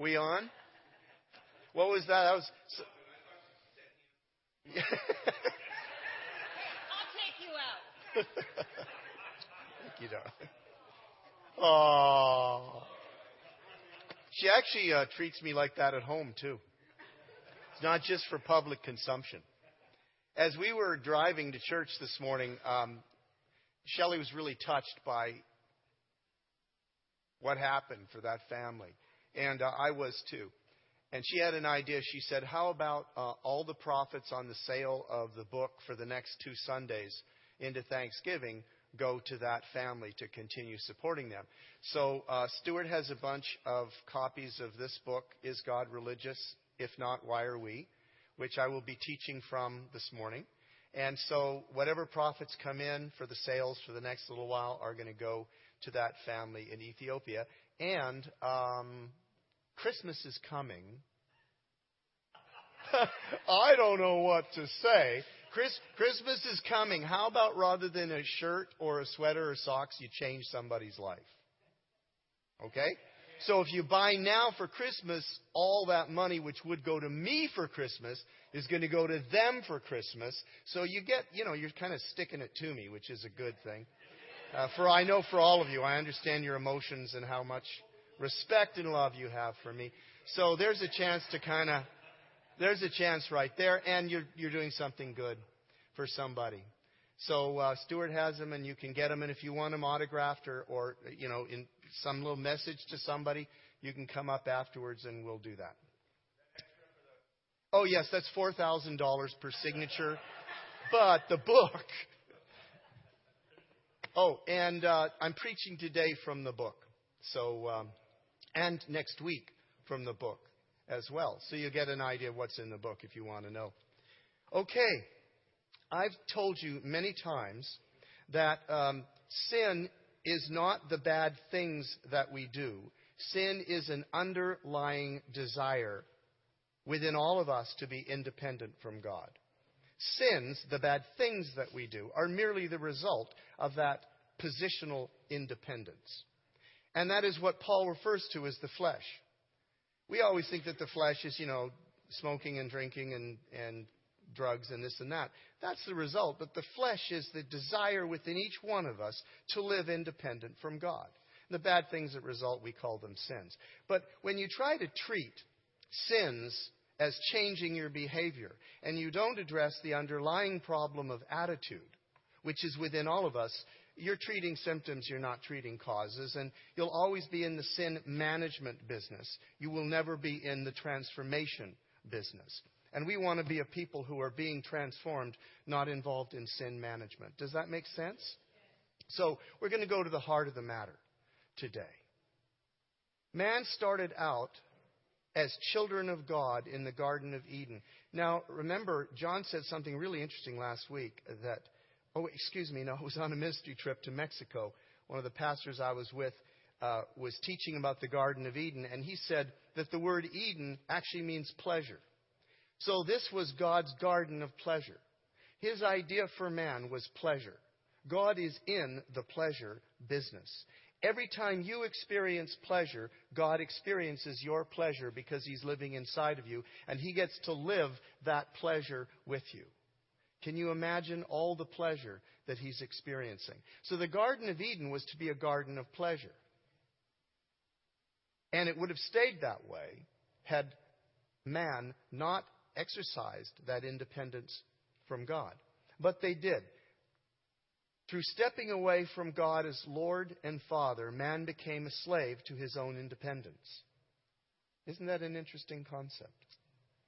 We on? What was that? That was. So, I'll take you out. Thank you, darling. Oh. She actually uh, treats me like that at home too. It's not just for public consumption. As we were driving to church this morning, um, Shelley was really touched by what happened for that family, and uh, I was too. And she had an idea. She said, "How about uh, all the profits on the sale of the book for the next two Sundays into Thanksgiving go to that family to continue supporting them?" So uh, Stuart has a bunch of copies of this book, "Is God Religious? If not, why are we?" which I will be teaching from this morning. And so, whatever profits come in for the sales for the next little while are going to go to that family in Ethiopia. And um, Christmas is coming. I don't know what to say. Chris, Christmas is coming. How about rather than a shirt or a sweater or socks, you change somebody's life? Okay? So if you buy now for Christmas, all that money which would go to me for Christmas is going to go to them for Christmas. So you get, you know, you're kind of sticking it to me, which is a good thing. Uh, for I know for all of you, I understand your emotions and how much respect and love you have for me. So there's a chance to kind of, there's a chance right there, and you're you're doing something good for somebody. So uh, Stuart has them, and you can get them. And if you want them autographed or, or you know, in some little message to somebody, you can come up afterwards, and we'll do that. Oh yes, that's four thousand dollars per signature. But the book. Oh, and uh, I'm preaching today from the book. So, um, and next week from the book as well. So you get an idea of what's in the book if you want to know. Okay, I've told you many times that um, sin is not the bad things that we do. Sin is an underlying desire within all of us to be independent from God. Sins, the bad things that we do, are merely the result of that positional independence. And that is what Paul refers to as the flesh. We always think that the flesh is, you know, smoking and drinking and, and drugs and this and that. That's the result. But the flesh is the desire within each one of us to live independent from God. The bad things that result, we call them sins. But when you try to treat sins as changing your behavior and you don't address the underlying problem of attitude, which is within all of us, you're treating symptoms, you're not treating causes, and you'll always be in the sin management business. You will never be in the transformation business. And we want to be a people who are being transformed, not involved in sin management. Does that make sense? So, we're going to go to the heart of the matter today. Man started out as children of God in the Garden of Eden. Now, remember, John said something really interesting last week that Oh, excuse me, no, I was on a ministry trip to Mexico. One of the pastors I was with uh, was teaching about the Garden of Eden, and he said that the word Eden actually means pleasure. So this was God's garden of pleasure. His idea for man was pleasure. God is in the pleasure business. Every time you experience pleasure, God experiences your pleasure because He's living inside of you, and He gets to live that pleasure with you. Can you imagine all the pleasure that he's experiencing? So the Garden of Eden was to be a garden of pleasure. And it would have stayed that way had man not exercised that independence from God. But they did. Through stepping away from God as Lord and Father, man became a slave to his own independence. Isn't that an interesting concept?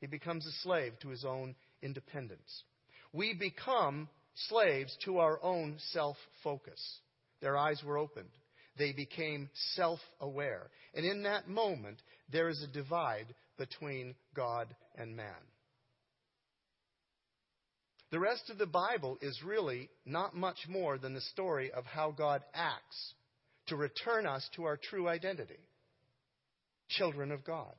He becomes a slave to his own independence we become slaves to our own self focus. Their eyes were opened. They became self aware. And in that moment, there is a divide between God and man. The rest of the Bible is really not much more than the story of how God acts to return us to our true identity children of God,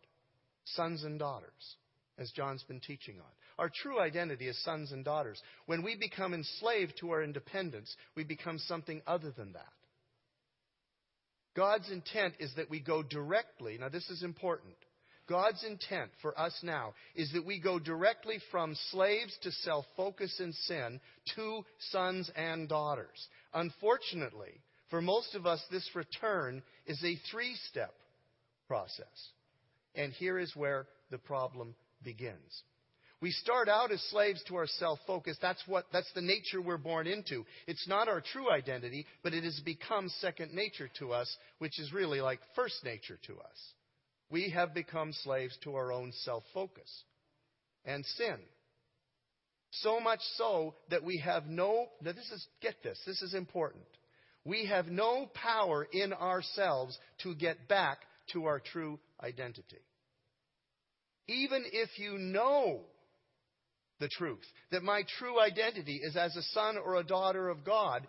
sons and daughters, as John's been teaching on. Our true identity as sons and daughters. When we become enslaved to our independence, we become something other than that. God's intent is that we go directly, now this is important, God's intent for us now is that we go directly from slaves to self focus and sin to sons and daughters. Unfortunately, for most of us, this return is a three step process. And here is where the problem begins. We start out as slaves to our self focus. That's what, that's the nature we're born into. It's not our true identity, but it has become second nature to us, which is really like first nature to us. We have become slaves to our own self focus and sin. So much so that we have no, now this is, get this, this is important. We have no power in ourselves to get back to our true identity. Even if you know the truth, that my true identity is as a son or a daughter of God,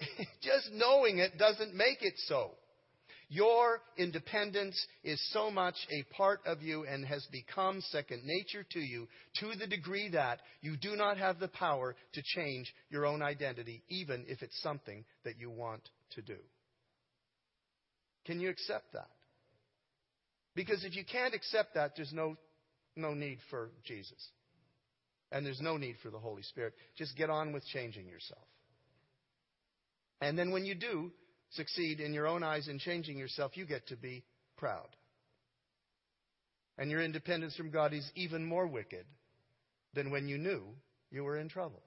just knowing it doesn't make it so. Your independence is so much a part of you and has become second nature to you to the degree that you do not have the power to change your own identity, even if it's something that you want to do. Can you accept that? Because if you can't accept that, there's no, no need for Jesus. And there's no need for the Holy Spirit. Just get on with changing yourself. And then when you do succeed in your own eyes in changing yourself, you get to be proud. And your independence from God is even more wicked than when you knew you were in trouble.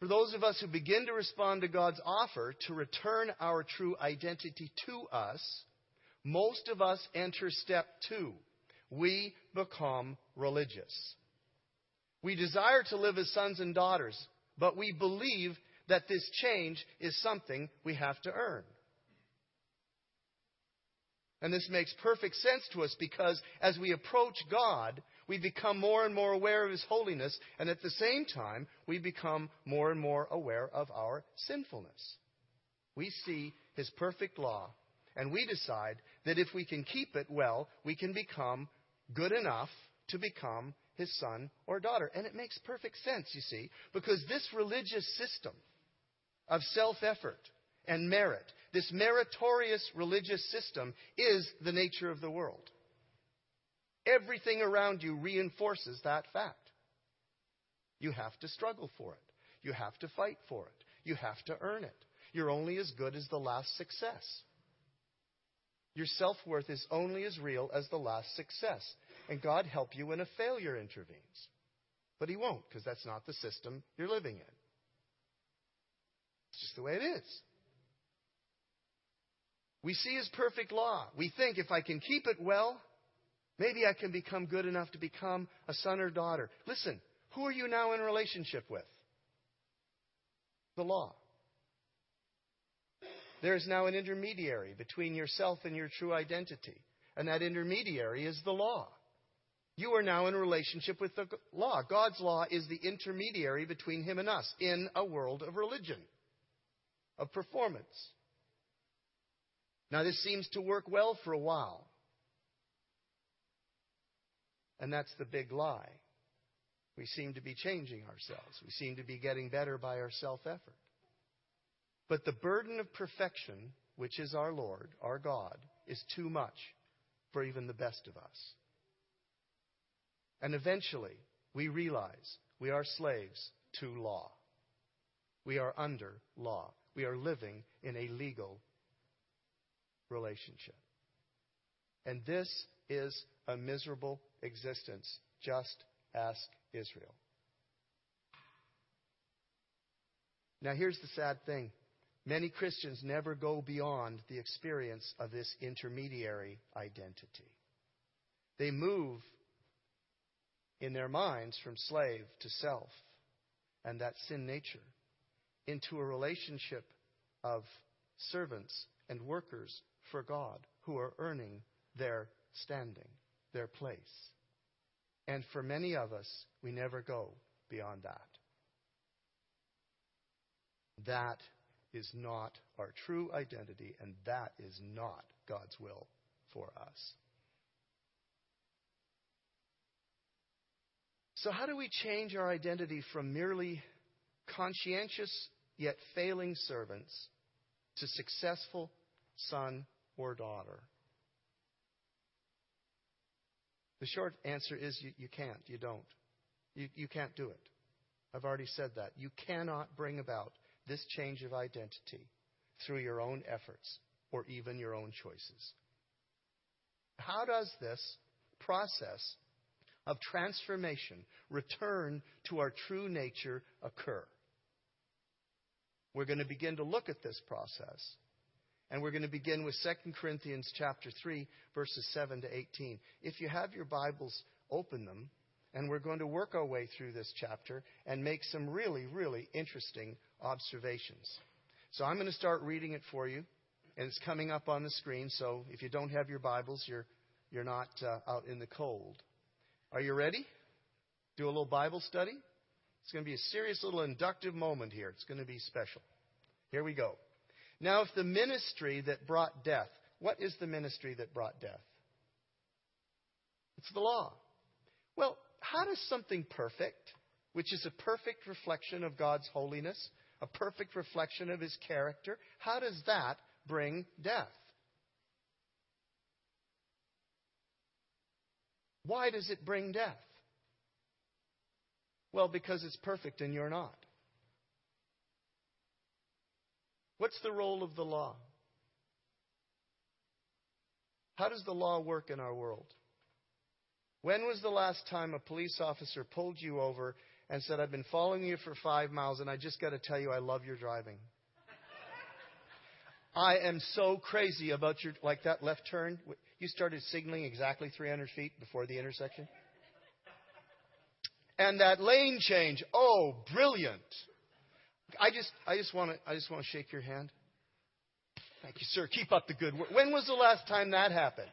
For those of us who begin to respond to God's offer to return our true identity to us, most of us enter step two. We become religious. We desire to live as sons and daughters, but we believe that this change is something we have to earn. And this makes perfect sense to us because as we approach God, we become more and more aware of His holiness, and at the same time, we become more and more aware of our sinfulness. We see His perfect law, and we decide that if we can keep it well, we can become good enough to become his son or daughter. And it makes perfect sense, you see, because this religious system of self effort and merit, this meritorious religious system, is the nature of the world. Everything around you reinforces that fact. You have to struggle for it. You have to fight for it. You have to earn it. You're only as good as the last success. Your self worth is only as real as the last success and God help you when a failure intervenes. But He won't, because that's not the system you're living in. It's just the way it is. We see His perfect law. We think if I can keep it well, maybe I can become good enough to become a son or daughter. Listen, who are you now in relationship with? The law. There is now an intermediary between yourself and your true identity. And that intermediary is the law. You are now in relationship with the law. God's law is the intermediary between Him and us in a world of religion, of performance. Now, this seems to work well for a while. And that's the big lie. We seem to be changing ourselves. We seem to be getting better by our self effort. But the burden of perfection, which is our Lord, our God, is too much for even the best of us. And eventually, we realize we are slaves to law. We are under law. We are living in a legal relationship. And this is a miserable existence. Just ask Israel. Now, here's the sad thing many Christians never go beyond the experience of this intermediary identity. They move in their minds from slave to self and that sin nature into a relationship of servants and workers for God who are earning their standing, their place. And for many of us, we never go beyond that. That is not our true identity, and that is not God's will for us. So, how do we change our identity from merely conscientious yet failing servants to successful son or daughter? The short answer is you, you can't. You don't. You, you can't do it. I've already said that. You cannot bring about this change of identity through your own efforts or even your own choices. How does this process of transformation, return to our true nature, occur? We're going to begin to look at this process. And we're going to begin with 2 Corinthians chapter 3 verses 7 to 18. If you have your Bibles, open them and we're going to work our way through this chapter and make some really really interesting observations. So I'm going to start reading it for you and it's coming up on the screen, so if you don't have your Bibles, you're you're not uh, out in the cold. Are you ready? Do a little Bible study? It's going to be a serious little inductive moment here. It's going to be special. Here we go. Now, if the ministry that brought death, what is the ministry that brought death? It's the law. Well, how does something perfect, which is a perfect reflection of God's holiness, a perfect reflection of His character, how does that bring death? Why does it bring death? Well, because it's perfect and you're not. What's the role of the law? How does the law work in our world? When was the last time a police officer pulled you over and said, I've been following you for five miles and I just got to tell you I love your driving? I am so crazy about your, like that left turn. You started signaling exactly 300 feet before the intersection. And that lane change, oh, brilliant. I just, I just want to, I just want to shake your hand. Thank you, sir. Keep up the good work. When was the last time that happened?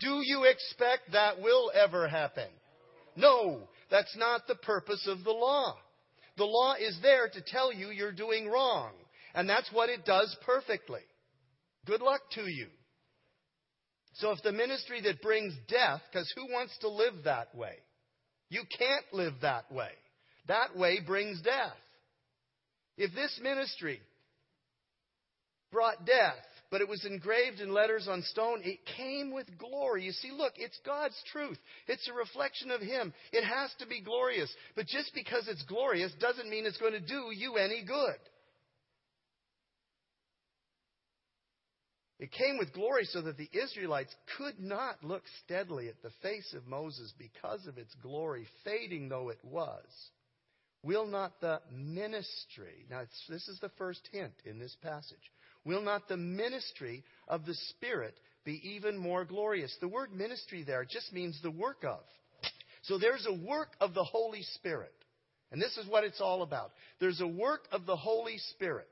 Do you expect that will ever happen? No, that's not the purpose of the law. The law is there to tell you you're doing wrong. And that's what it does perfectly. Good luck to you. So if the ministry that brings death, because who wants to live that way? You can't live that way. That way brings death. If this ministry brought death, but it was engraved in letters on stone, it came with glory. You see, look, it's God's truth. It's a reflection of Him. It has to be glorious. But just because it's glorious doesn't mean it's going to do you any good. It came with glory so that the Israelites could not look steadily at the face of Moses because of its glory, fading though it was. Will not the ministry, now this is the first hint in this passage, will not the ministry of the Spirit be even more glorious? The word ministry there just means the work of. So there's a work of the Holy Spirit. And this is what it's all about. There's a work of the Holy Spirit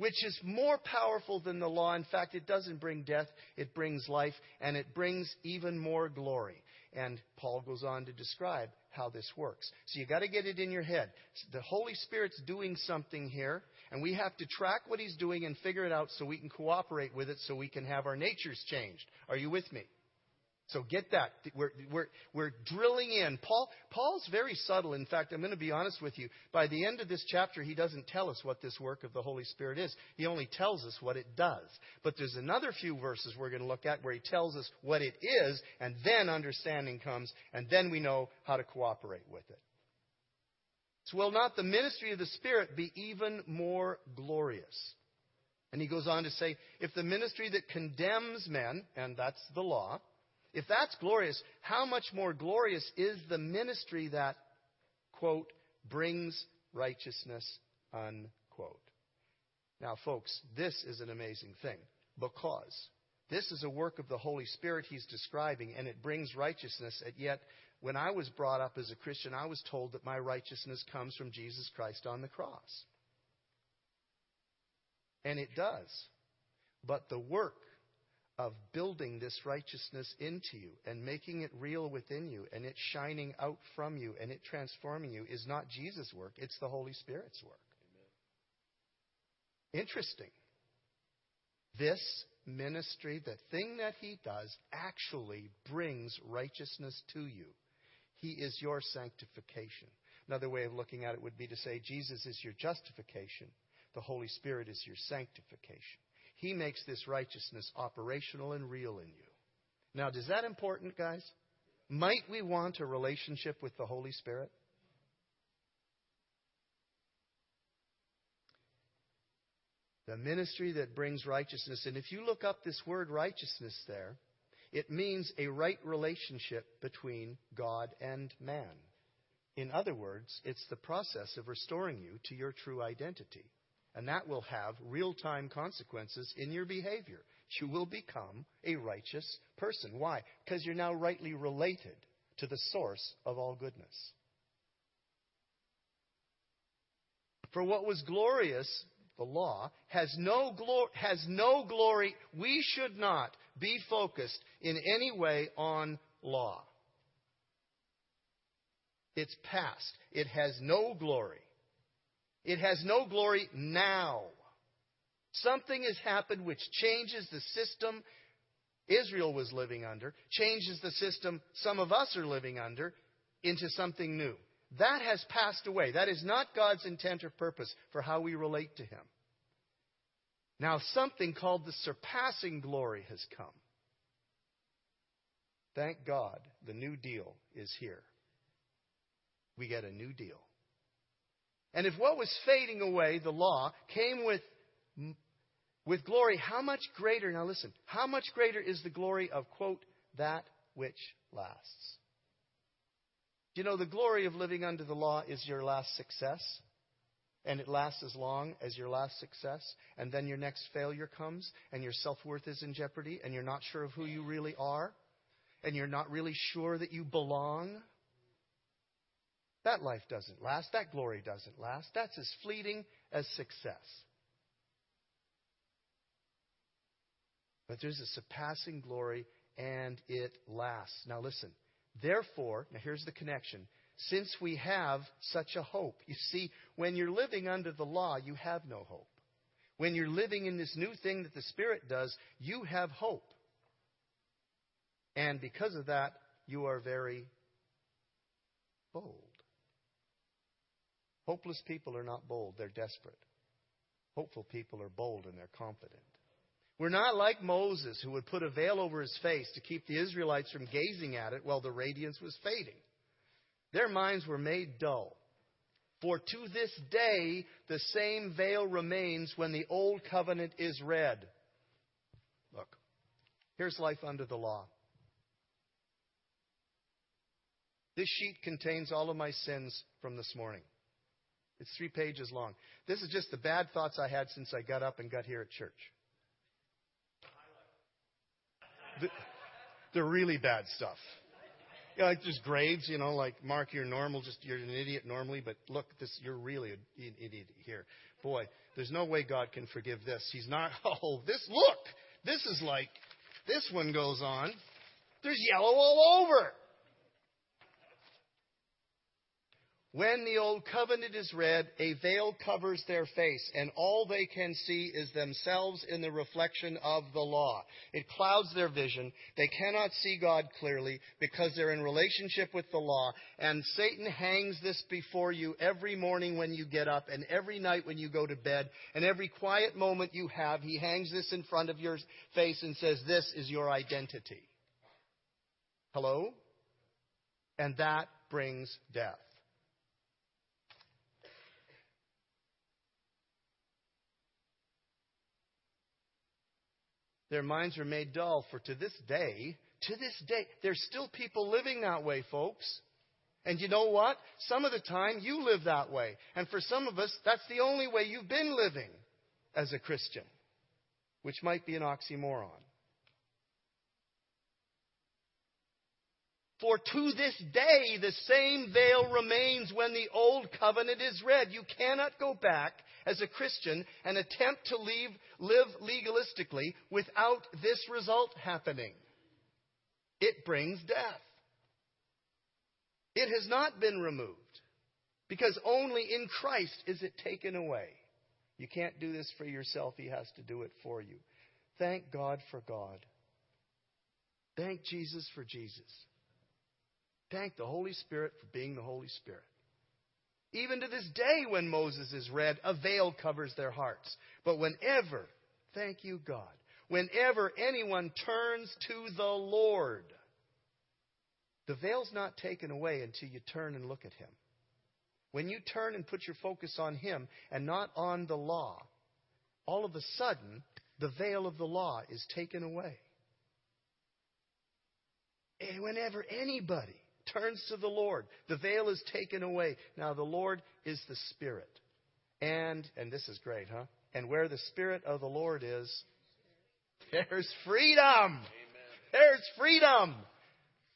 which is more powerful than the law. In fact, it doesn't bring death, it brings life, and it brings even more glory. And Paul goes on to describe how this works. So you got to get it in your head. The Holy Spirit's doing something here, and we have to track what he's doing and figure it out so we can cooperate with it so we can have our natures changed. Are you with me? So get that. We're, we're, we're drilling in. Paul, Paul's very subtle. In fact, I'm going to be honest with you. By the end of this chapter, he doesn't tell us what this work of the Holy Spirit is. He only tells us what it does. But there's another few verses we're going to look at where he tells us what it is, and then understanding comes, and then we know how to cooperate with it. So will not the ministry of the Spirit be even more glorious? And he goes on to say, if the ministry that condemns men, and that's the law, if that's glorious, how much more glorious is the ministry that, quote, brings righteousness, unquote. Now, folks, this is an amazing thing because this is a work of the Holy Spirit he's describing, and it brings righteousness. And yet, when I was brought up as a Christian, I was told that my righteousness comes from Jesus Christ on the cross. And it does. But the work of building this righteousness into you and making it real within you and it shining out from you and it transforming you is not Jesus' work, it's the Holy Spirit's work. Amen. Interesting. This ministry, the thing that he does, actually brings righteousness to you. He is your sanctification. Another way of looking at it would be to say Jesus is your justification, the Holy Spirit is your sanctification. He makes this righteousness operational and real in you. Now, is that important, guys? Might we want a relationship with the Holy Spirit? The ministry that brings righteousness. And if you look up this word righteousness there, it means a right relationship between God and man. In other words, it's the process of restoring you to your true identity. And that will have real time consequences in your behavior. You will become a righteous person. Why? Because you're now rightly related to the source of all goodness. For what was glorious, the law, has no, glor- has no glory. We should not be focused in any way on law. It's past. It has no glory. It has no glory now. Something has happened which changes the system Israel was living under, changes the system some of us are living under into something new. That has passed away. That is not God's intent or purpose for how we relate to Him. Now, something called the surpassing glory has come. Thank God the new deal is here. We get a new deal. And if what was fading away, the law, came with, with glory, how much greater, now listen, how much greater is the glory of, quote, that which lasts? You know, the glory of living under the law is your last success, and it lasts as long as your last success, and then your next failure comes, and your self worth is in jeopardy, and you're not sure of who you really are, and you're not really sure that you belong. That life doesn't last. That glory doesn't last. That's as fleeting as success. But there's a surpassing glory, and it lasts. Now, listen. Therefore, now here's the connection. Since we have such a hope, you see, when you're living under the law, you have no hope. When you're living in this new thing that the Spirit does, you have hope. And because of that, you are very bold. Hopeless people are not bold, they're desperate. Hopeful people are bold and they're confident. We're not like Moses, who would put a veil over his face to keep the Israelites from gazing at it while the radiance was fading. Their minds were made dull. For to this day, the same veil remains when the old covenant is read. Look, here's life under the law. This sheet contains all of my sins from this morning. It's three pages long. This is just the bad thoughts I had since I got up and got here at church. The, the really bad stuff. You know, like just grades, you know, like Mark, you're normal, just you're an idiot normally, but look, this you're really an idiot here. Boy, there's no way God can forgive this. He's not. Oh, this look, this is like this one goes on. There's yellow all over. When the old covenant is read, a veil covers their face, and all they can see is themselves in the reflection of the law. It clouds their vision. They cannot see God clearly because they're in relationship with the law. And Satan hangs this before you every morning when you get up, and every night when you go to bed, and every quiet moment you have, he hangs this in front of your face and says, This is your identity. Hello? And that brings death. Their minds are made dull, for to this day, to this day, there's still people living that way, folks. And you know what? Some of the time you live that way. And for some of us, that's the only way you've been living as a Christian, which might be an oxymoron. For to this day, the same veil remains when the old covenant is read. You cannot go back as a Christian and attempt to leave, live legalistically without this result happening. It brings death. It has not been removed because only in Christ is it taken away. You can't do this for yourself, He has to do it for you. Thank God for God. Thank Jesus for Jesus. Thank the Holy Spirit for being the Holy Spirit. Even to this day, when Moses is read, a veil covers their hearts. But whenever Thank you, God. Whenever anyone turns to the Lord, the veil's not taken away until you turn and look at Him. When you turn and put your focus on Him and not on the law, all of a sudden, the veil of the law is taken away. And whenever anybody turns to the Lord, the veil is taken away. Now, the Lord is the Spirit. And, and this is great, huh? And where the Spirit of the Lord is, there's freedom. Amen. There's freedom.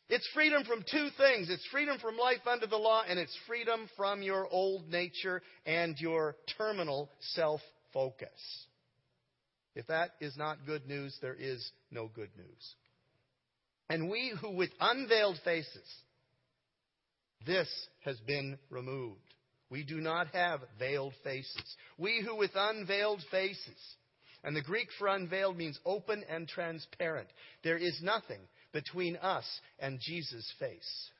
It's freedom from two things. It's freedom from life under the law, and it's freedom from your old nature and your terminal self focus. If that is not good news, there is no good news. And we who with unveiled faces, this has been removed. We do not have veiled faces. We who with unveiled faces, and the Greek for unveiled means open and transparent. There is nothing between us and Jesus' face.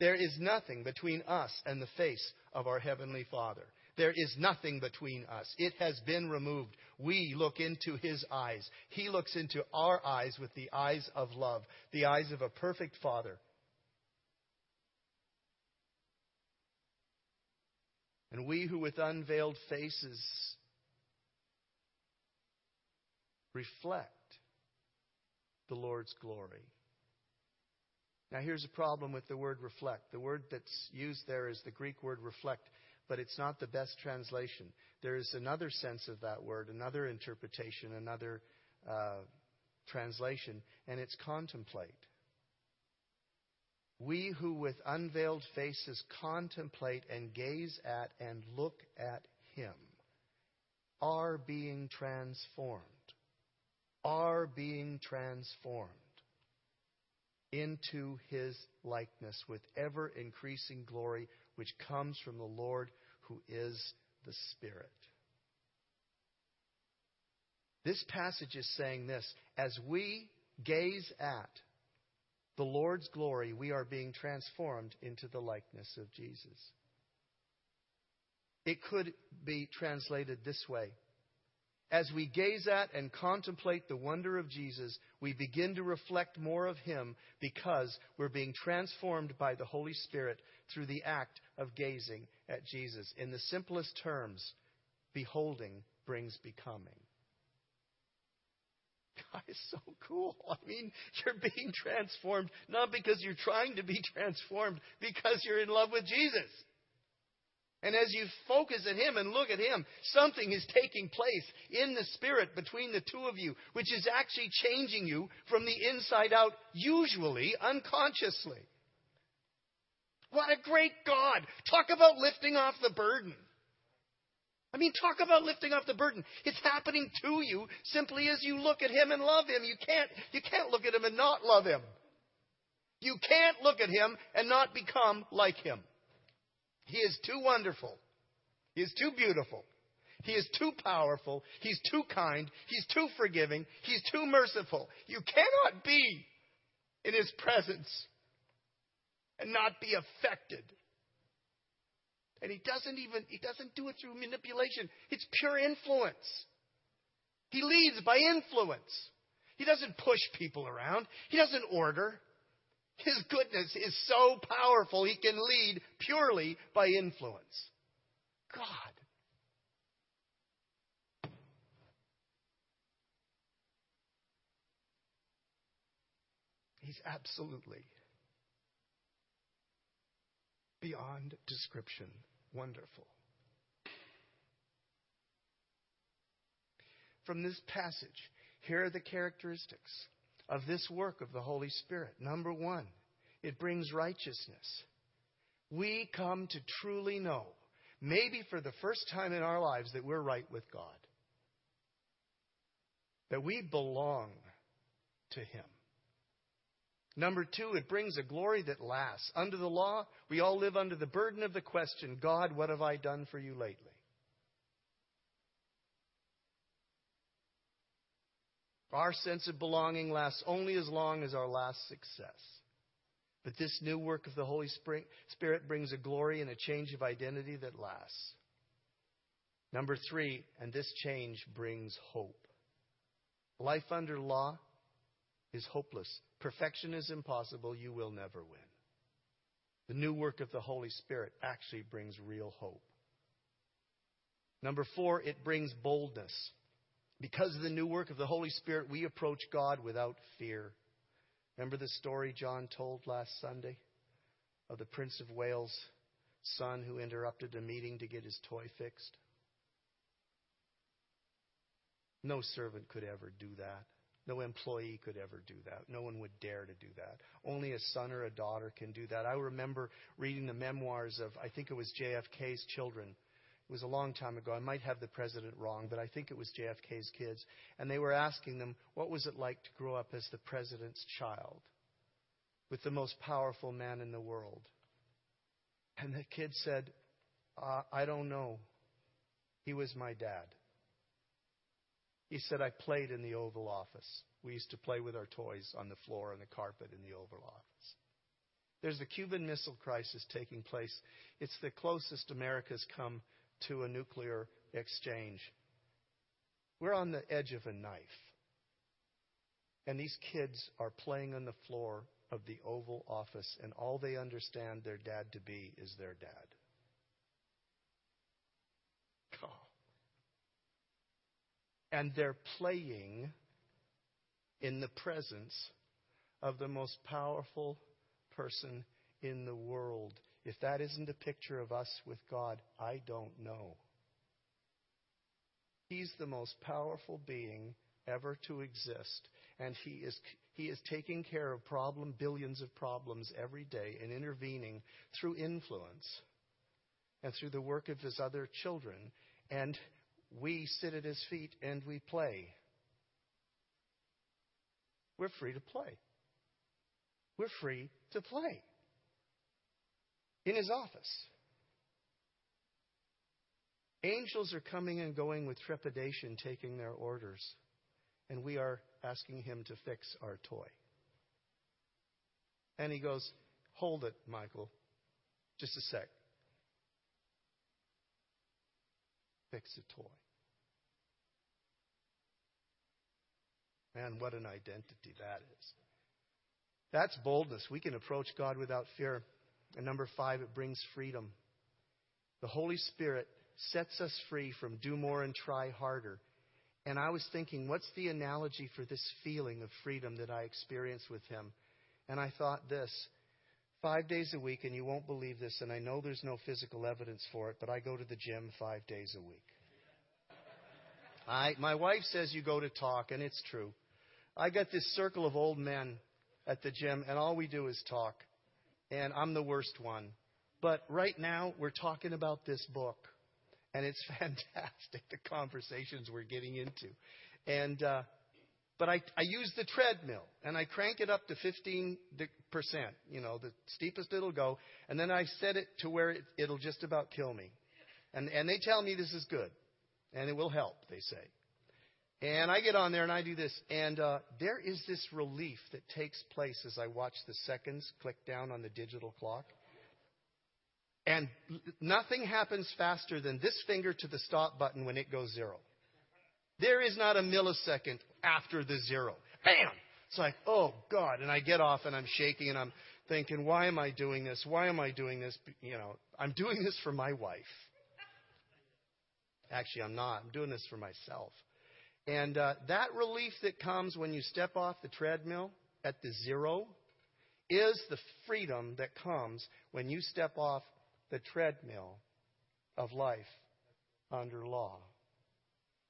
There is nothing between us and the face of our Heavenly Father. There is nothing between us. It has been removed. We look into His eyes. He looks into our eyes with the eyes of love, the eyes of a perfect Father. And we who with unveiled faces reflect the Lord's glory. Now, here's a problem with the word reflect. The word that's used there is the Greek word reflect but it's not the best translation. There is another sense of that word, another interpretation, another uh, translation, and it's contemplate. We who with unveiled faces contemplate and gaze at and look at Him are being transformed, are being transformed into His likeness with ever increasing glory which comes from the Lord who is the Spirit. This passage is saying this as we gaze at the Lord's glory, we are being transformed into the likeness of Jesus. It could be translated this way as we gaze at and contemplate the wonder of Jesus, we begin to reflect more of Him because we're being transformed by the Holy Spirit through the act of gazing at Jesus. In the simplest terms, beholding brings becoming. God is so cool. I mean, you're being transformed not because you're trying to be transformed, because you're in love with Jesus. And as you focus at Him and look at Him, something is taking place in the Spirit between the two of you, which is actually changing you from the inside out, usually unconsciously. What a great God! Talk about lifting off the burden. I mean, talk about lifting off the burden. It's happening to you simply as you look at Him and love Him. You can't, you can't look at Him and not love Him. You can't look at Him and not become like Him. He is too wonderful. He is too beautiful. He is too powerful. He's too kind. He's too forgiving. He's too merciful. You cannot be in His presence and not be affected. And He doesn't even, He doesn't do it through manipulation. It's pure influence. He leads by influence. He doesn't push people around. He doesn't order. His goodness is so powerful, he can lead purely by influence. God. He's absolutely beyond description wonderful. From this passage, here are the characteristics of this work of the Holy Spirit. Number one, it brings righteousness. We come to truly know, maybe for the first time in our lives, that we're right with God. That we belong to Him. Number two, it brings a glory that lasts. Under the law, we all live under the burden of the question God, what have I done for you lately? Our sense of belonging lasts only as long as our last success. But this new work of the Holy Spirit brings a glory and a change of identity that lasts. Number three, and this change brings hope. Life under law is hopeless. Perfection is impossible. You will never win. The new work of the Holy Spirit actually brings real hope. Number four, it brings boldness. Because of the new work of the Holy Spirit, we approach God without fear. Remember the story John told last Sunday of the Prince of Wales' son who interrupted a meeting to get his toy fixed? No servant could ever do that. No employee could ever do that. No one would dare to do that. Only a son or a daughter can do that. I remember reading the memoirs of, I think it was JFK's children. It was a long time ago. I might have the president wrong, but I think it was JFK's kids. And they were asking them, what was it like to grow up as the president's child with the most powerful man in the world? And the kid said, uh, I don't know. He was my dad. He said, I played in the Oval Office. We used to play with our toys on the floor and the carpet in the Oval Office. There's the Cuban Missile Crisis taking place. It's the closest America's come to a nuclear exchange. We're on the edge of a knife. And these kids are playing on the floor of the Oval Office, and all they understand their dad to be is their dad. And they're playing in the presence of the most powerful person in the world. If that isn't a picture of us with God, I don't know. He's the most powerful being ever to exist, and he is he is taking care of problem billions of problems every day and intervening through influence and through the work of his other children. And we sit at his feet and we play. We're free to play. We're free to play in his office. Angels are coming and going with trepidation, taking their orders, and we are asking him to fix our toy. And he goes, Hold it, Michael. Just a sec. Fix a toy. Man, what an identity that is. That's boldness. We can approach God without fear. And number five, it brings freedom. The Holy Spirit sets us free from do more and try harder. And I was thinking, what's the analogy for this feeling of freedom that I experience with Him? And I thought this five days a week, and you won't believe this, and I know there's no physical evidence for it, but I go to the gym five days a week. I, my wife says you go to talk, and it's true. I got this circle of old men at the gym, and all we do is talk. And I'm the worst one. But right now, we're talking about this book. And it's fantastic, the conversations we're getting into. And, uh, but I, I use the treadmill and I crank it up to 15%, you know, the steepest it'll go. And then I set it to where it, it'll just about kill me. And, and they tell me this is good and it will help, they say. And I get on there and I do this, and uh, there is this relief that takes place as I watch the seconds click down on the digital clock. And nothing happens faster than this finger to the stop button when it goes zero. There is not a millisecond after the zero. Bam! It's like, oh God. And I get off and I'm shaking and I'm thinking, why am I doing this? Why am I doing this? You know, I'm doing this for my wife. Actually, I'm not. I'm doing this for myself. And uh, that relief that comes when you step off the treadmill at the zero is the freedom that comes when you step off the treadmill of life under law.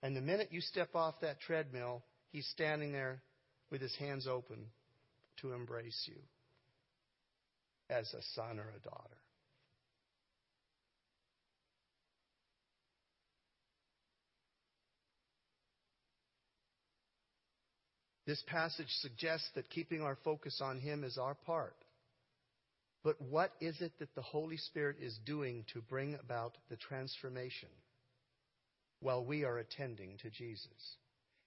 And the minute you step off that treadmill, he's standing there with his hands open to embrace you as a son or a daughter. This passage suggests that keeping our focus on Him is our part. But what is it that the Holy Spirit is doing to bring about the transformation while we are attending to Jesus?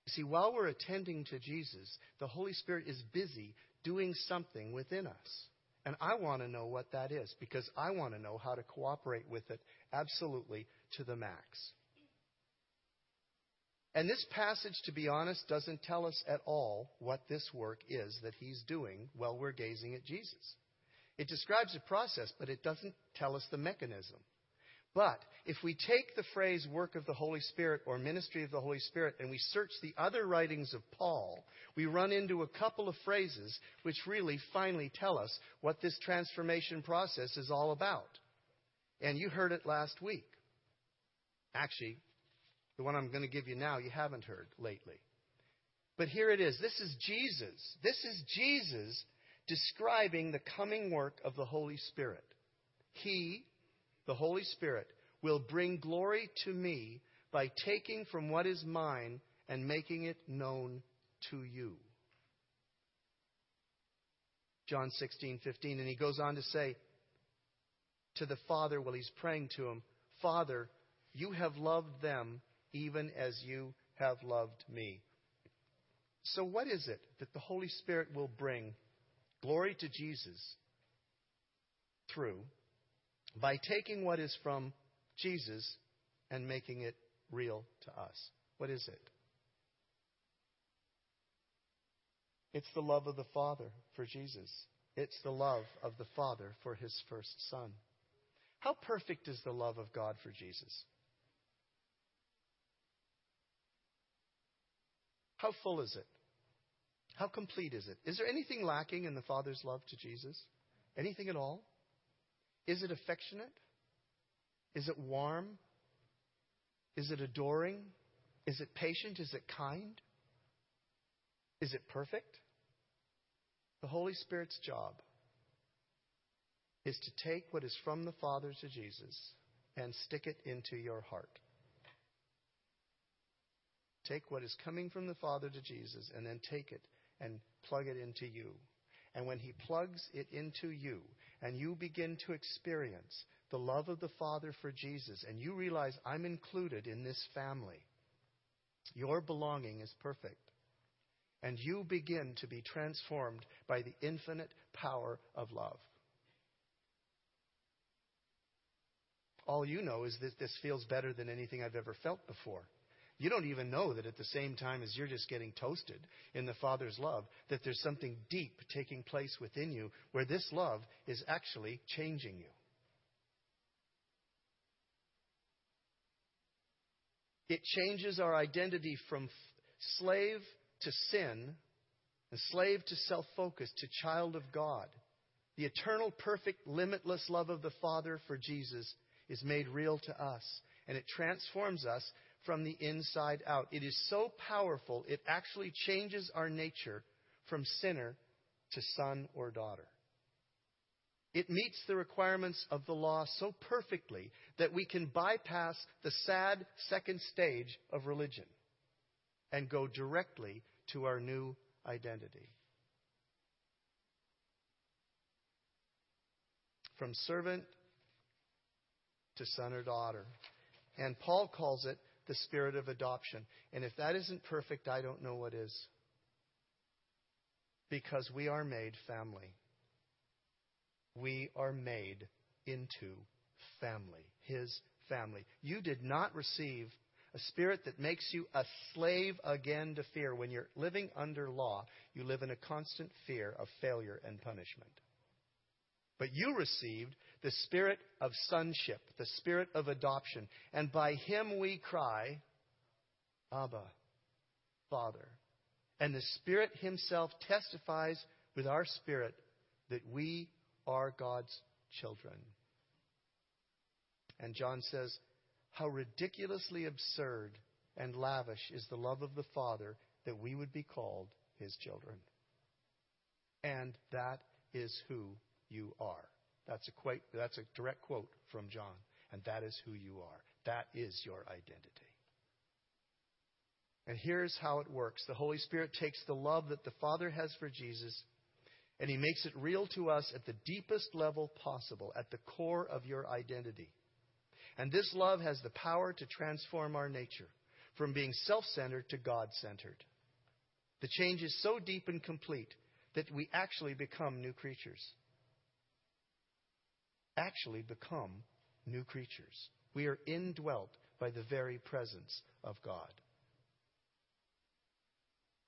You see, while we're attending to Jesus, the Holy Spirit is busy doing something within us. And I want to know what that is because I want to know how to cooperate with it absolutely to the max. And this passage, to be honest, doesn't tell us at all what this work is that he's doing while we're gazing at Jesus. It describes a process, but it doesn't tell us the mechanism. But if we take the phrase work of the Holy Spirit or ministry of the Holy Spirit and we search the other writings of Paul, we run into a couple of phrases which really finally tell us what this transformation process is all about. And you heard it last week. Actually, the one I'm going to give you now, you haven't heard lately. But here it is. This is Jesus. This is Jesus describing the coming work of the Holy Spirit. He, the Holy Spirit, will bring glory to me by taking from what is mine and making it known to you. John 16, 15. And he goes on to say to the Father while he's praying to him, Father, you have loved them even as you have loved me. So, what is it that the Holy Spirit will bring glory to Jesus through by taking what is from Jesus and making it real to us? What is it? It's the love of the Father for Jesus. It's the love of the Father for his first Son. How perfect is the love of God for Jesus? How full is it? How complete is it? Is there anything lacking in the Father's love to Jesus? Anything at all? Is it affectionate? Is it warm? Is it adoring? Is it patient? Is it kind? Is it perfect? The Holy Spirit's job is to take what is from the Father to Jesus and stick it into your heart. Take what is coming from the Father to Jesus and then take it and plug it into you. And when He plugs it into you and you begin to experience the love of the Father for Jesus and you realize I'm included in this family, your belonging is perfect. And you begin to be transformed by the infinite power of love. All you know is that this feels better than anything I've ever felt before. You don't even know that at the same time as you're just getting toasted in the Father's love, that there's something deep taking place within you where this love is actually changing you. It changes our identity from slave to sin, and slave to self focus, to child of God. The eternal, perfect, limitless love of the Father for Jesus is made real to us, and it transforms us from the inside out. It is so powerful, it actually changes our nature from sinner to son or daughter. It meets the requirements of the law so perfectly that we can bypass the sad second stage of religion and go directly to our new identity. From servant to son or daughter. And Paul calls it the spirit of adoption. And if that isn't perfect, I don't know what is. Because we are made family. We are made into family, His family. You did not receive a spirit that makes you a slave again to fear. When you're living under law, you live in a constant fear of failure and punishment. But you received the spirit of sonship, the spirit of adoption. And by him we cry, Abba, Father. And the Spirit himself testifies with our spirit that we are God's children. And John says, How ridiculously absurd and lavish is the love of the Father that we would be called his children. And that is who you are. That's a, quote, that's a direct quote from John. And that is who you are. That is your identity. And here's how it works the Holy Spirit takes the love that the Father has for Jesus and He makes it real to us at the deepest level possible, at the core of your identity. And this love has the power to transform our nature from being self centered to God centered. The change is so deep and complete that we actually become new creatures actually become new creatures. We are indwelt by the very presence of God.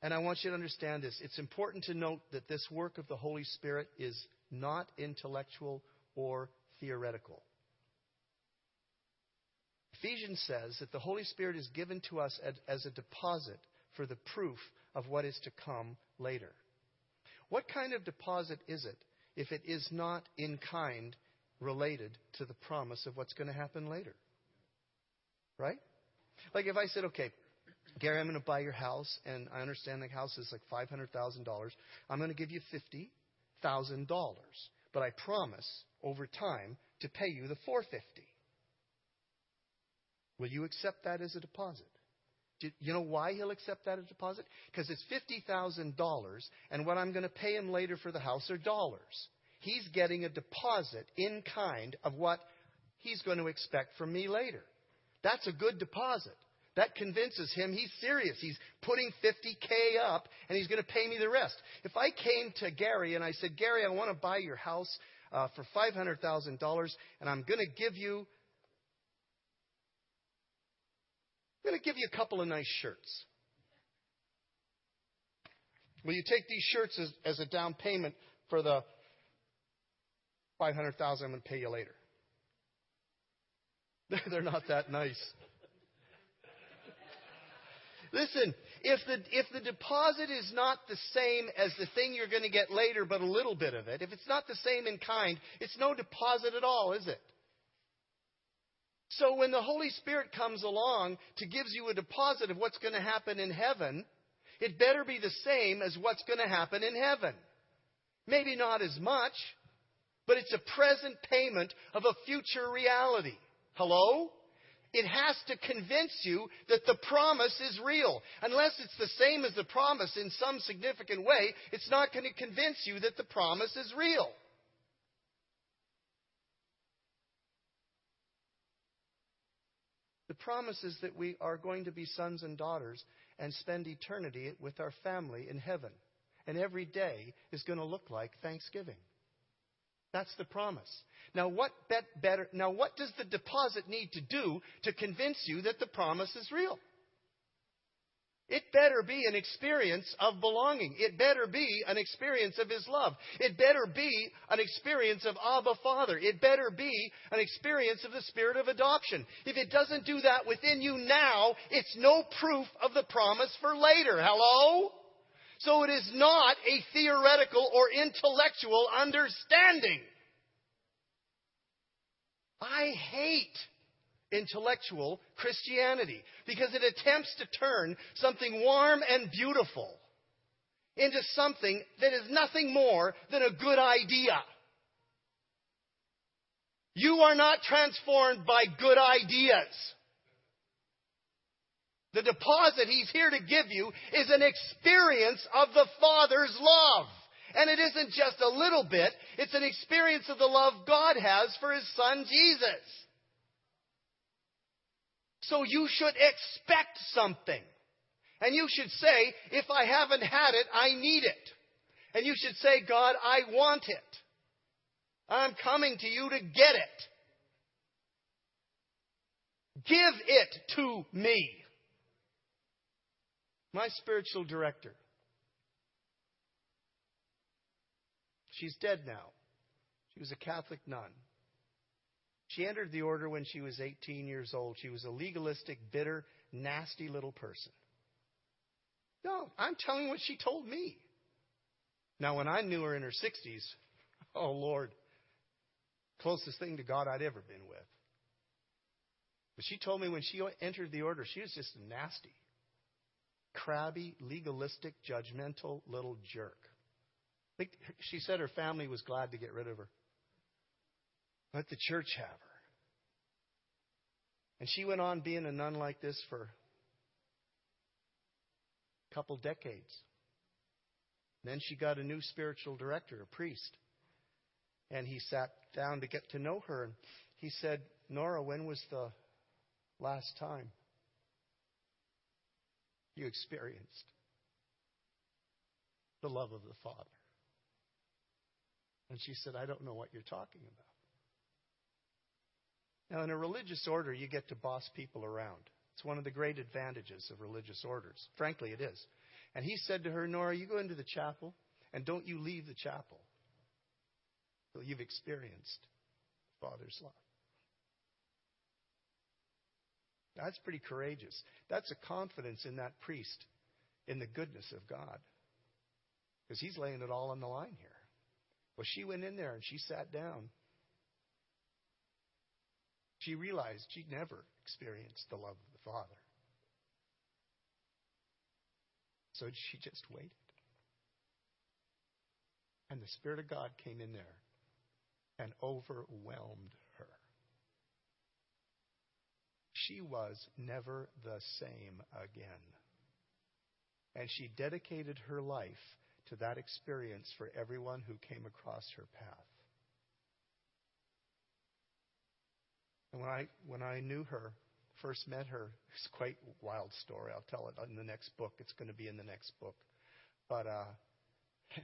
And I want you to understand this. It's important to note that this work of the Holy Spirit is not intellectual or theoretical. Ephesians says that the Holy Spirit is given to us as a deposit for the proof of what is to come later. What kind of deposit is it if it is not in kind related to the promise of what's going to happen later? Right? Like if I said, okay, Gary, I'm going to buy your house, and I understand the house is like $500,000. I'm going to give you $50,000, but I promise over time to pay you the 450. Will you accept that as a deposit? Do you know why he'll accept that as a deposit? Because it's $50,000, and what I'm going to pay him later for the house are dollars. He's getting a deposit in kind of what he's going to expect from me later. That's a good deposit. That convinces him he's serious. He's putting 50K up and he's going to pay me the rest. If I came to Gary and I said, Gary, I want to buy your house uh, for $500,000 and I'm going to give you I'm going to give you a couple of nice shirts. Will you take these shirts as, as a down payment for the 500000 I'm going to pay you later? They're not that nice. Listen, if the, if the deposit is not the same as the thing you're going to get later, but a little bit of it, if it's not the same in kind, it's no deposit at all, is it? So when the Holy Spirit comes along to gives you a deposit of what's going to happen in heaven, it better be the same as what's going to happen in heaven. Maybe not as much, but it's a present payment of a future reality. Hello? It has to convince you that the promise is real. Unless it's the same as the promise in some significant way, it's not going to convince you that the promise is real. The promise is that we are going to be sons and daughters and spend eternity with our family in heaven. And every day is going to look like Thanksgiving. That's the promise. Now what better now what does the deposit need to do to convince you that the promise is real? It better be an experience of belonging. It better be an experience of His love. It better be an experience of Abba Father. It better be an experience of the Spirit of adoption. If it doesn't do that within you now, it's no proof of the promise for later. Hello? So it is not a theoretical or intellectual understanding. I hate intellectual Christianity because it attempts to turn something warm and beautiful into something that is nothing more than a good idea. You are not transformed by good ideas. The deposit he's here to give you is an experience of the Father's love. And it isn't just a little bit, it's an experience of the love God has for his son Jesus. So you should expect something. And you should say, if I haven't had it, I need it. And you should say, God, I want it. I'm coming to you to get it. Give it to me. My spiritual director. She's dead now. She was a Catholic nun. She entered the order when she was 18 years old. She was a legalistic, bitter, nasty little person. No, I'm telling what she told me. Now, when I knew her in her 60s, oh Lord, closest thing to God I'd ever been with. But she told me when she entered the order, she was just nasty, crabby, legalistic, judgmental little jerk. She said her family was glad to get rid of her. Let the church have her. And she went on being a nun like this for a couple decades. Then she got a new spiritual director, a priest. And he sat down to get to know her. And he said, Nora, when was the last time you experienced the love of the Father? And she said, I don't know what you're talking about. Now, in a religious order, you get to boss people around. It's one of the great advantages of religious orders. Frankly, it is. And he said to her, Nora, you go into the chapel and don't you leave the chapel till you've experienced Father's love. That's pretty courageous. That's a confidence in that priest, in the goodness of God. Because he's laying it all on the line here. Well, she went in there and she sat down. She realized she'd never experienced the love of the Father. So she just waited. And the Spirit of God came in there and overwhelmed her. She was never the same again. And she dedicated her life to that experience for everyone who came across her path. And when I when I knew her, first met her, it's quite a wild story. I'll tell it in the next book. It's going to be in the next book. But uh,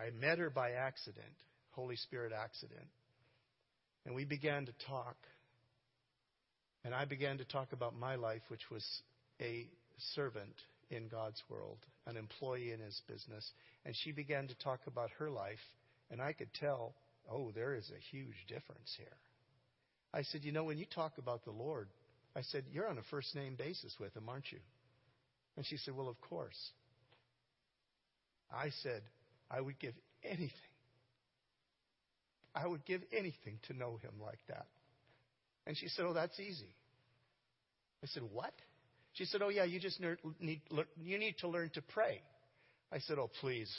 I met her by accident, Holy Spirit accident. And we began to talk. And I began to talk about my life, which was a servant in God's world, an employee in his business. And she began to talk about her life. And I could tell, oh, there is a huge difference here. I said, You know, when you talk about the Lord, I said, You're on a first name basis with him, aren't you? And she said, Well, of course. I said, I would give anything. I would give anything to know him like that. And she said, Oh, that's easy. I said, What? She said, Oh, yeah, you just need, you need to learn to pray. I said, Oh, please.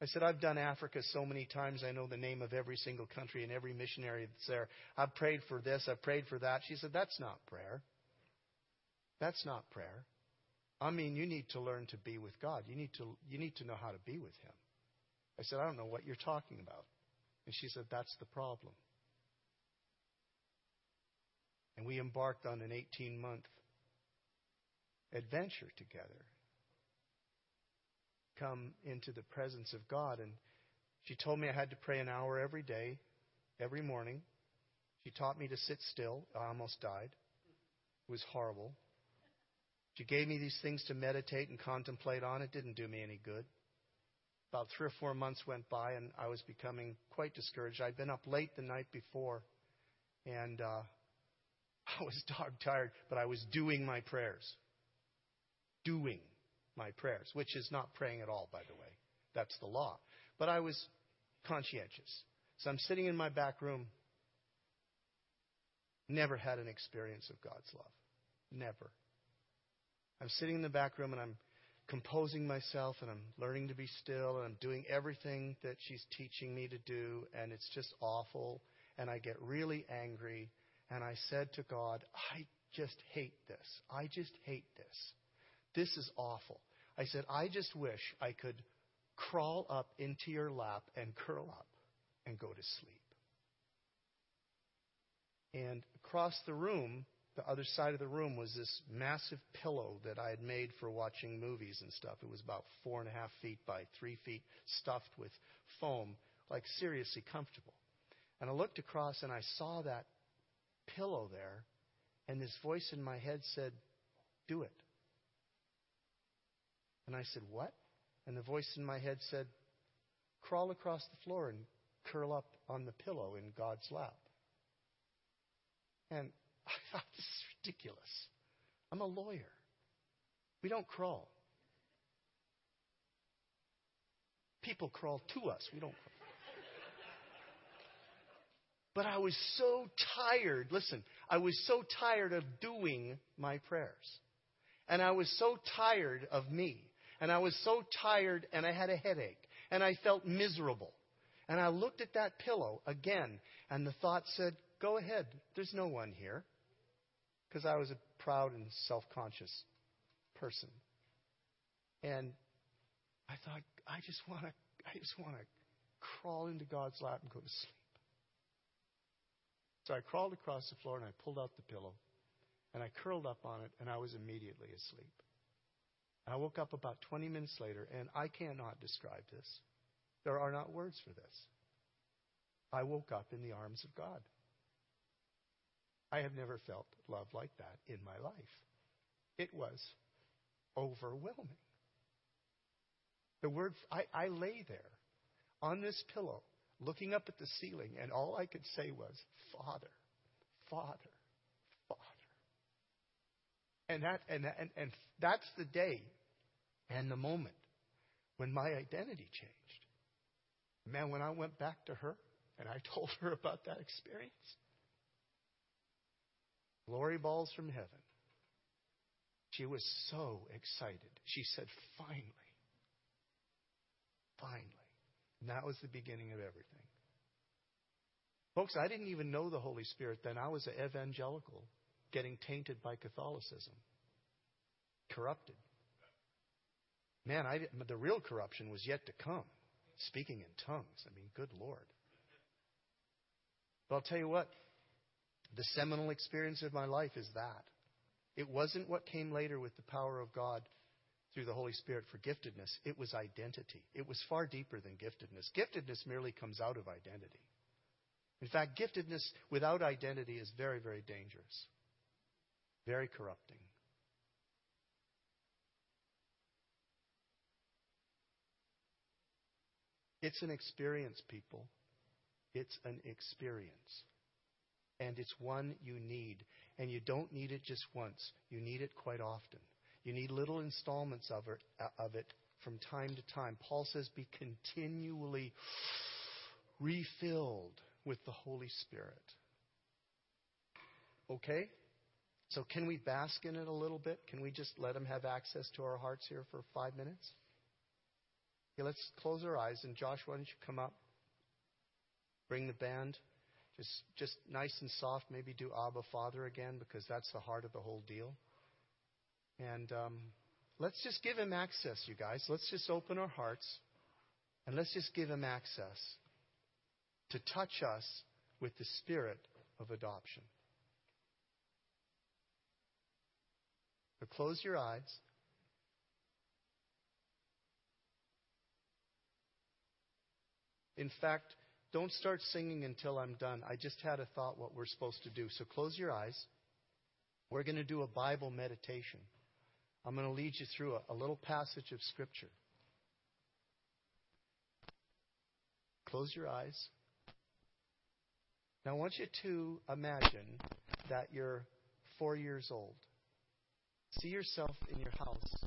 I said, I've done Africa so many times, I know the name of every single country and every missionary that's there. I've prayed for this, I've prayed for that. She said, That's not prayer. That's not prayer. I mean, you need to learn to be with God. You need to, you need to know how to be with Him. I said, I don't know what you're talking about. And she said, That's the problem. And we embarked on an 18 month adventure together come into the presence of God. And she told me I had to pray an hour every day, every morning. She taught me to sit still. I almost died. It was horrible. She gave me these things to meditate and contemplate on. It didn't do me any good. About three or four months went by, and I was becoming quite discouraged. I'd been up late the night before, and uh, I was dog tired, but I was doing my prayers. Doing my prayers, which is not praying at all, by the way. That's the law. But I was conscientious. So I'm sitting in my back room. Never had an experience of God's love. Never. I'm sitting in the back room and I'm composing myself and I'm learning to be still and I'm doing everything that she's teaching me to do and it's just awful and I get really angry and I said to God, I just hate this. I just hate this. This is awful. I said, I just wish I could crawl up into your lap and curl up and go to sleep. And across the room, the other side of the room was this massive pillow that I had made for watching movies and stuff. It was about four and a half feet by three feet, stuffed with foam, like seriously comfortable. And I looked across and I saw that pillow there, and this voice in my head said, Do it. And I said, What? And the voice in my head said, Crawl across the floor and curl up on the pillow in God's lap. And I thought, This is ridiculous. I'm a lawyer. We don't crawl. People crawl to us. We don't crawl. But I was so tired. Listen, I was so tired of doing my prayers. And I was so tired of me. And I was so tired and I had a headache and I felt miserable. And I looked at that pillow again and the thought said, Go ahead. There's no one here. Because I was a proud and self conscious person. And I thought, I just want to, I just want to crawl into God's lap and go to sleep. So I crawled across the floor and I pulled out the pillow and I curled up on it and I was immediately asleep. I woke up about 20 minutes later, and I cannot describe this. There are not words for this. I woke up in the arms of God. I have never felt love like that in my life. It was overwhelming. The word, I, I lay there on this pillow, looking up at the ceiling, and all I could say was, Father, Father, Father. And that, and, and, and that's the day and the moment when my identity changed. Man, when I went back to her and I told her about that experience, glory balls from heaven. She was so excited. She said, finally. Finally. And that was the beginning of everything. Folks, I didn't even know the Holy Spirit then. I was an evangelical getting tainted by Catholicism, corrupted. Man, I the real corruption was yet to come. Speaking in tongues. I mean, good Lord. But I'll tell you what, the seminal experience of my life is that. It wasn't what came later with the power of God through the Holy Spirit for giftedness. It was identity. It was far deeper than giftedness. Giftedness merely comes out of identity. In fact, giftedness without identity is very, very dangerous, very corrupting. It's an experience, people. It's an experience. And it's one you need. And you don't need it just once, you need it quite often. You need little installments of it, uh, of it from time to time. Paul says, be continually refilled with the Holy Spirit. Okay? So, can we bask in it a little bit? Can we just let Him have access to our hearts here for five minutes? Okay, let's close our eyes. And Josh, why don't you come up? Bring the band. Just, just nice and soft. Maybe do Abba Father again because that's the heart of the whole deal. And um, let's just give him access, you guys. Let's just open our hearts and let's just give him access to touch us with the spirit of adoption. So close your eyes. In fact, don't start singing until I'm done. I just had a thought what we're supposed to do. So close your eyes. We're going to do a Bible meditation. I'm going to lead you through a, a little passage of Scripture. Close your eyes. Now, I want you to imagine that you're four years old. See yourself in your house